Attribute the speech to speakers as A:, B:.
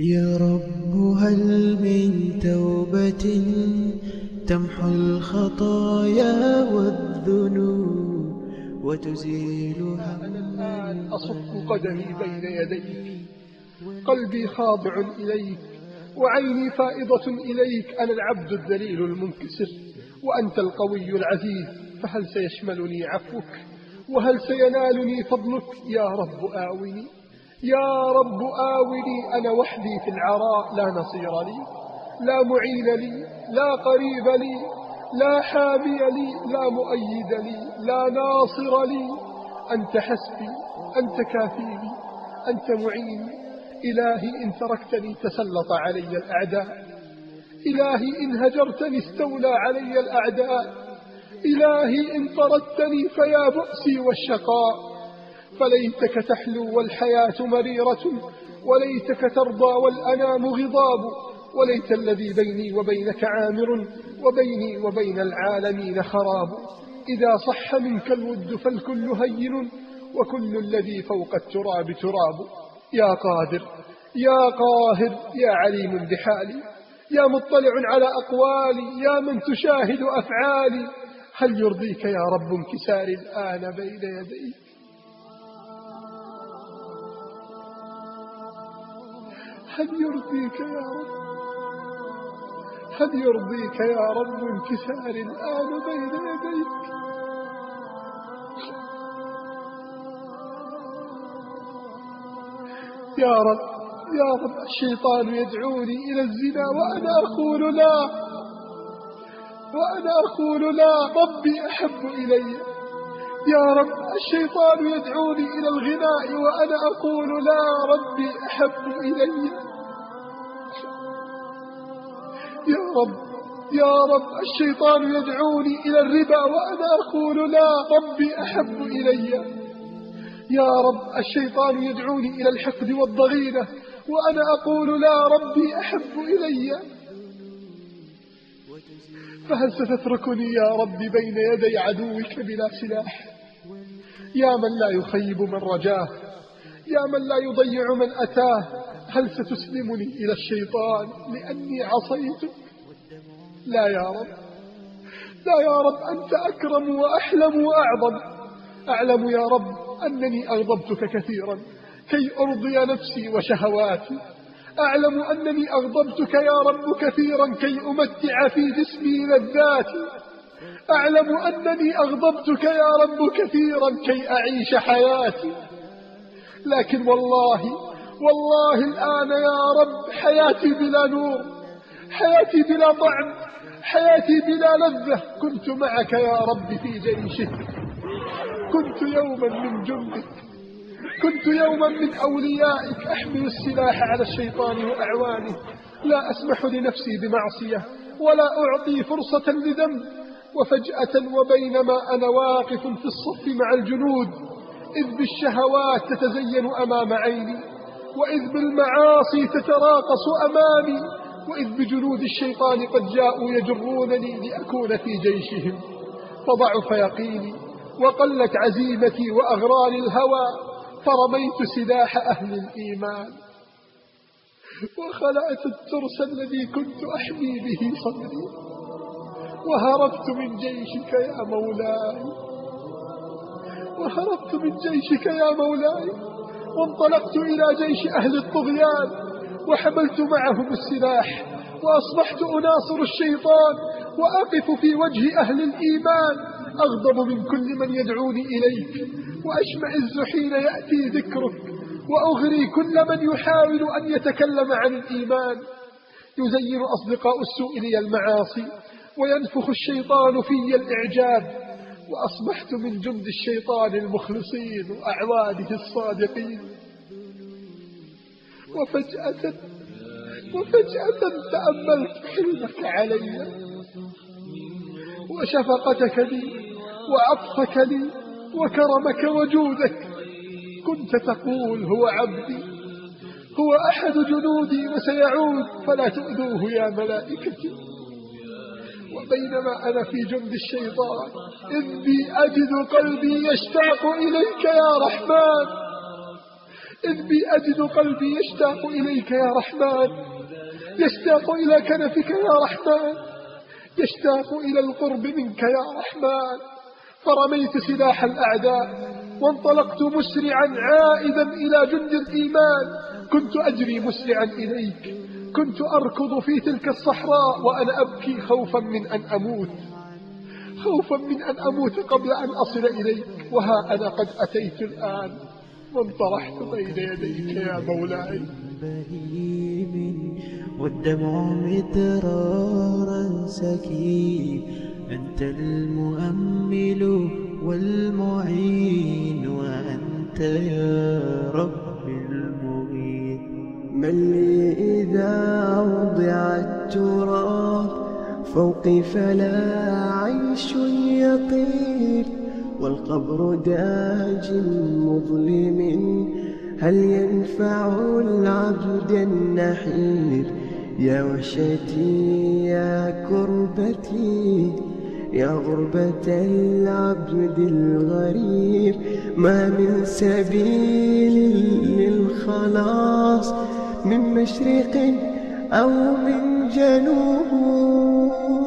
A: يا رب هل من توبة تمحو الخطايا والذنوب وتزيلها
B: أصف قدمي بين يديك. قلبي خاضع إليك وعيني فائضة إليك. أنا العبد الذليل المنكسر وأنت القوي العزيز. فهل سيشملني عفوك وهل سينالني فضلك يا رب آوني يا رب آوني أنا وحدي في العراء لا نصير لي لا معين لي لا قريب لي لا حامي لي لا مؤيد لي لا ناصر لي. أنت حسبي أنت كافيني أنت معيني. إلهي إن تركتني تسلط علي الأعداء. إلهي إن هجرتني استولى علي الأعداء. إلهي إن طردتني فيا بؤسي والشقاء. فليتك تحلو والحياة مريرة وليتك ترضى والأنام غضاب وليت الذي بيني وبينك عامر وبيني وبين العالمين خراب. إذا صح منك الود فالكل هين وكل الذي فوق التراب تراب. يا قادر يا قاهر يا عليم بحالي يا مطلع على أقوالي يا من تشاهد أفعالي. هل يرضيك يا رب انكساري الآن بين يديك هل يرضيك يا رب؟ هل يرضيك يا رب انكساري الآن بين يديك؟ يا رب يا رب الشيطان يدعوني إلى الزنا وأنا أقول لا. وأنا أقول لا ربي أحب إلي. يا رب الشيطان يدعوني إلى الغناء وأنا أقول لا ربي أحب إلي. يا رب يا رب الشيطان يدعوني إلى الربا وأنا أقول لا ربي أحب إلي. يا رب الشيطان يدعوني إلى الحقد والضغينة وأنا أقول لا ربي أحب إلي. فهل ستتركني يا رب بين يدي عدوك بلا سلاح؟ يا من لا يخيب من رجاه يا من لا يضيع من أتاه هل ستسلمني إلى الشيطان لأني عصيتك لا يا رب لا يا رب أنت أكرم وأحلم وأعظم. أعلم يا رب أنني أغضبتك كثيرا كي أرضي نفسي وشهواتي. أعلم أنني أغضبتك يا رب كثيرا كي أمتع في جسمي لذاتي. أعلم أنني أغضبتك يا رب كثيرا كي أعيش حياتي. لكن والله والله الآن يا رب حياتي بلا نور حياتي بلا طعم حياتي بلا لذة. كنت معك يا رب في جيشك. كنت يوما من جندك. كنت يوما من أوليائك. أحمل السلاح على الشيطان وأعوانه. لا أسمح لنفسي بمعصية ولا أعطي فرصة لذنب. وفجأة وبينما أنا واقف في الصف مع الجنود إذ بالشهوات تتزين أمام عيني وإذ بالمعاصي تتراقص أمامي وإذ بجنود الشيطان قد جاءوا يجرونني لأكون في جيشهم. فضعف يقيني وقلت عزيمتي وأغراني الهوى فرميت سلاح أهل الإيمان. وخلعت الترس الذي كنت أحمي به صدري. وهربت من جيشك يا مولاي. وهربت من جيشك يا مولاي. وانطلقت إلى جيش أهل الطغيان وحملت معهم السلاح وأصبحت أناصر الشيطان وأقف في وجه أهل الإيمان. أغضب من كل من يدعوني إليك وأشمئز حين يأتي ذكرك وأغري كل من يحاول أن يتكلم عن الإيمان. يزين أصدقاء السوء لي المعاصي وينفخ الشيطان في الإعجاب وأصبحت من جند الشيطان المخلصين وأعوانه الصادقين. وفجأة وفجأة تأملت حلمك علي وشفقتك لي وعطفك لي وكرمك وجودك. كنت تقول هو عبدي هو أحد جنودي وسيعود فلا تؤذوه يا ملائكتي. وبينما أنا في جند الشيطان. إني أجد قلبي يشتاق إليك يا رحمن. إذ بي أجد قلبي يشتاق إليك يا رحمن. يشتاق إلى كنفك يا رحمن. يشتاق إلى القرب منك يا رحمن. فرميت سلاح الأعداء وانطلقت مسرعا عائدا إلى جند الإيمان. كنت أجري مسرعا إليك. كنت أركض في تلك الصحراء وأنا أبكي خوفا من أن أموت. خوفا من أن أموت قبل أن أصل إليك. وها أنا قد أتيت الآن. وانطرحت بين يديك يا مولاي.
A: والدمع مدرارا سكيب أنت المؤمل والمعين وأنت يا رب المغيث
C: من لي إذا التراب فوقي فلا عيش يطير والقبر داج مظلم هل ينفع العبد النحير يا وحشتي يا كربتي يا غربة العبد الغريب ما من سبيل للخلاص من مشرق أو من جنوب.